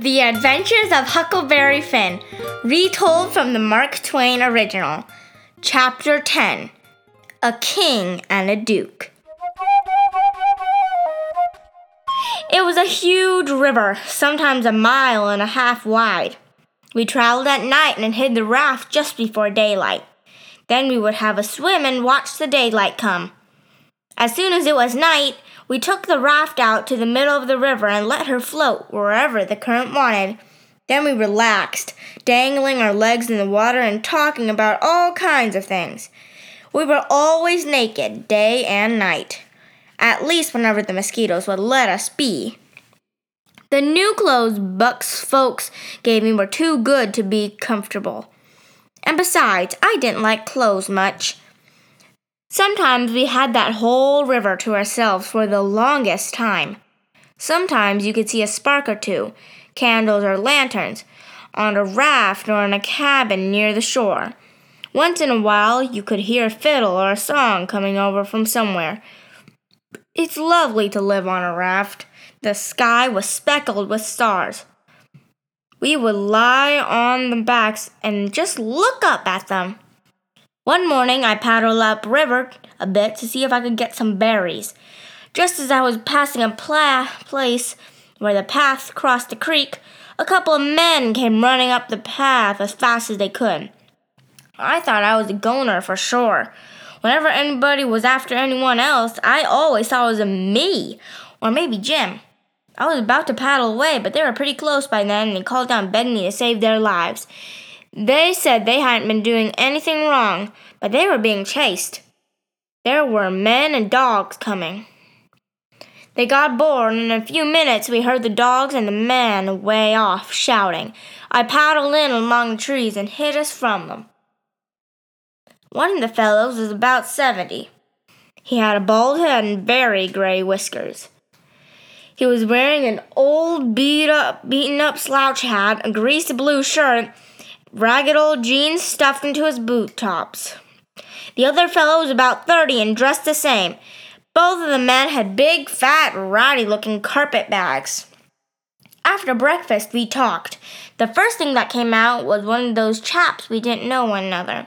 The Adventures of Huckleberry Finn, retold from the Mark Twain original. Chapter 10 A King and a Duke. It was a huge river, sometimes a mile and a half wide. We traveled at night and hid the raft just before daylight. Then we would have a swim and watch the daylight come. As soon as it was night, we took the raft out to the middle of the river and let her float wherever the current wanted. Then we relaxed, dangling our legs in the water and talking about all kinds of things. We were always naked, day and night, at least whenever the mosquitoes would let us be. The new clothes Buck's folks gave me were too good to be comfortable. And besides, I didn't like clothes much. Sometimes we had that whole river to ourselves for the longest time. Sometimes you could see a spark or two, candles or lanterns, on a raft or in a cabin near the shore. Once in a while you could hear a fiddle or a song coming over from somewhere. It's lovely to live on a raft. The sky was speckled with stars. We would lie on the backs and just look up at them. One morning I paddled up river a bit to see if I could get some berries. Just as I was passing a pla- place where the path crossed the creek, a couple of men came running up the path as fast as they could. I thought I was a goner for sure. Whenever anybody was after anyone else, I always thought it was a me, or maybe Jim. I was about to paddle away, but they were pretty close by then and they called down me to save their lives. They said they hadn't been doing anything wrong, but they were being chased. There were men and dogs coming. They got bored, and in a few minutes we heard the dogs and the men way off shouting. I paddled in among the trees and hid us from them. One of the fellows was about seventy. He had a bald head and very gray whiskers. He was wearing an old beat up, beaten up slouch hat, a greasy blue shirt, ragged old jeans stuffed into his boot tops. The other fellow was about thirty and dressed the same. Both of the men had big, fat, ratty looking carpet bags. After breakfast, we talked. The first thing that came out was one of those chaps we didn't know one another.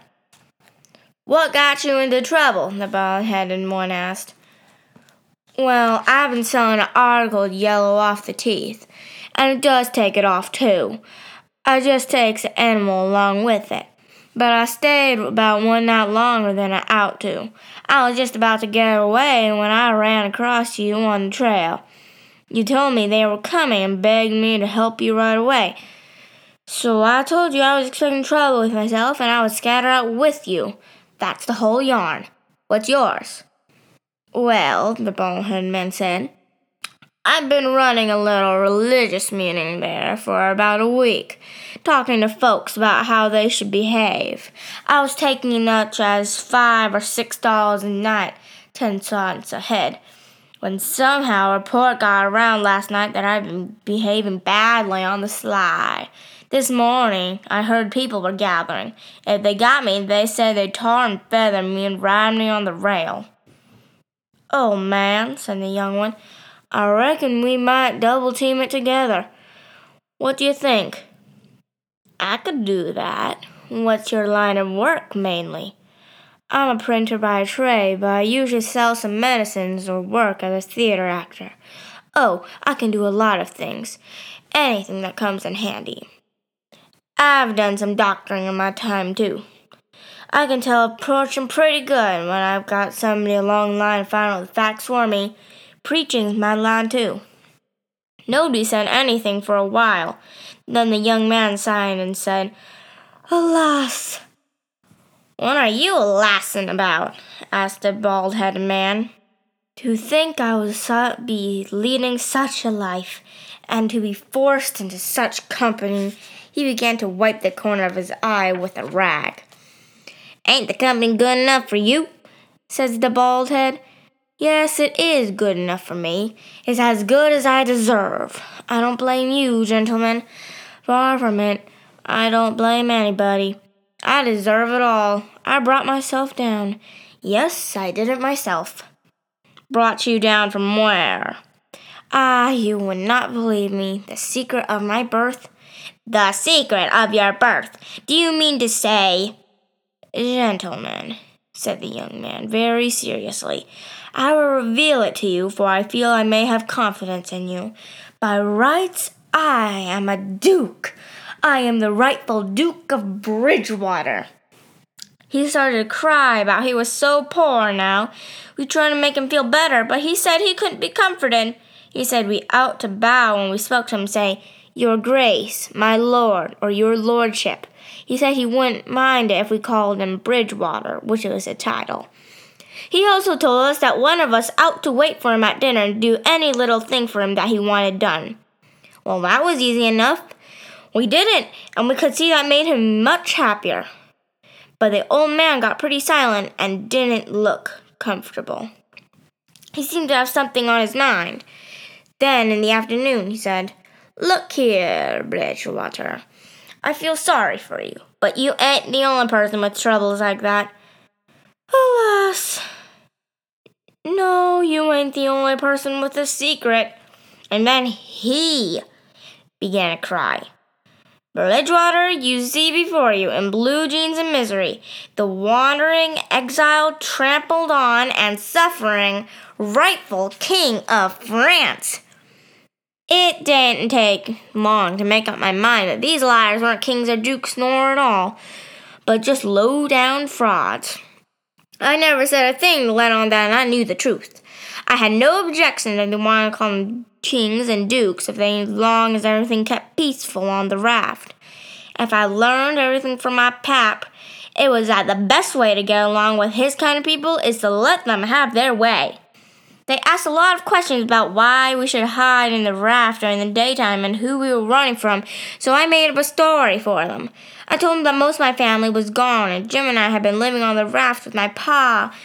What got you into trouble? the bald headed one asked. Well, I've been selling an article to yellow off the teeth, and it does take it off too. I just takes the animal along with it. But I stayed about one night longer than I ought to. I was just about to get away when I ran across you on the trail. You told me they were coming and begged me to help you right away. So I told you I was expecting trouble with myself and I would scatter out with you. That's the whole yarn. What's yours? Well, the bald-headed man said, I've been running a little religious meeting there for about a week, talking to folks about how they should behave. I was taking much as five or six dollars a night, ten cents a head, when somehow a report got around last night that I'd been behaving badly on the sly. This morning, I heard people were gathering. If they got me, they said they'd tar and feather me and ride me on the rail. Oh, man, said the young one. I reckon we might double team it together. What do you think? I could do that. What's your line of work mainly? I'm a printer by trade, but I usually sell some medicines or work as a theater actor. Oh, I can do a lot of things. Anything that comes in handy. I've done some doctoring in my time, too. I can tell a portion pretty good when I've got somebody along the line to find out the facts for me. Preaching's my line too. Nobody said anything for a while. Then the young man sighed and said, Alas! What are you laughing about? asked the bald headed man. To think I would su- be leading such a life, and to be forced into such company. He began to wipe the corner of his eye with a rag. Ain't the company good enough for you? says the bald head. Yes, it is good enough for me. It's as good as I deserve. I don't blame you, gentlemen. Far from it. I don't blame anybody. I deserve it all. I brought myself down. Yes, I did it myself. Brought you down from where? Ah, you would not believe me. The secret of my birth? The secret of your birth? Do you mean to say? Gentlemen, said the young man very seriously, I will reveal it to you, for I feel I may have confidence in you. By rights, I am a duke. I am the rightful Duke of Bridgewater. He started to cry about he was so poor now. We tried to make him feel better, but he said he couldn't be comforted. He said we ought to bow when we spoke to him, say, Your Grace, my Lord, or Your Lordship. He said he wouldn't mind it if we called him Bridgewater, which was a title. He also told us that one of us ought to wait for him at dinner and do any little thing for him that he wanted done. Well, that was easy enough. We didn't, and we could see that made him much happier. But the old man got pretty silent and didn't look comfortable. He seemed to have something on his mind. Then, in the afternoon, he said, Look here, Bridgewater. I feel sorry for you, but you ain't the only person with troubles like that. Alas. No, you ain't the only person with a secret. And then he began to cry. Bridgewater, you see before you, in blue jeans and misery, the wandering exile trampled on and suffering rightful king of France. It didn't take long to make up my mind that these liars weren't kings or dukes nor at all, but just low down frauds. I never said a thing to let on that I knew the truth. I had no objection to want to call them kings and dukes if they as long as everything kept peaceful on the raft. If I learned everything from my pap, it was that the best way to get along with his kind of people is to let them have their way. They asked a lot of questions about why we should hide in the raft during the daytime and who we were running from, so I made up a story for them. I told them that most of my family was gone, and Jim and I had been living on the raft with my pa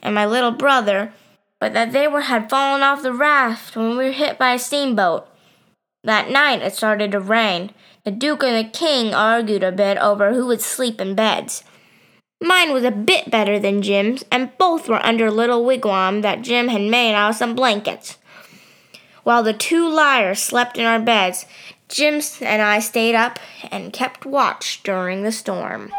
and my little brother, but that they were had fallen off the raft when we were hit by a steamboat. That night it started to rain. The Duke and the King argued a bit over who would sleep in beds. Mine was a bit better than Jim's, and both were under a little wigwam that Jim had made out of some blankets. While the two liars slept in our beds, Jim and I stayed up and kept watch during the storm.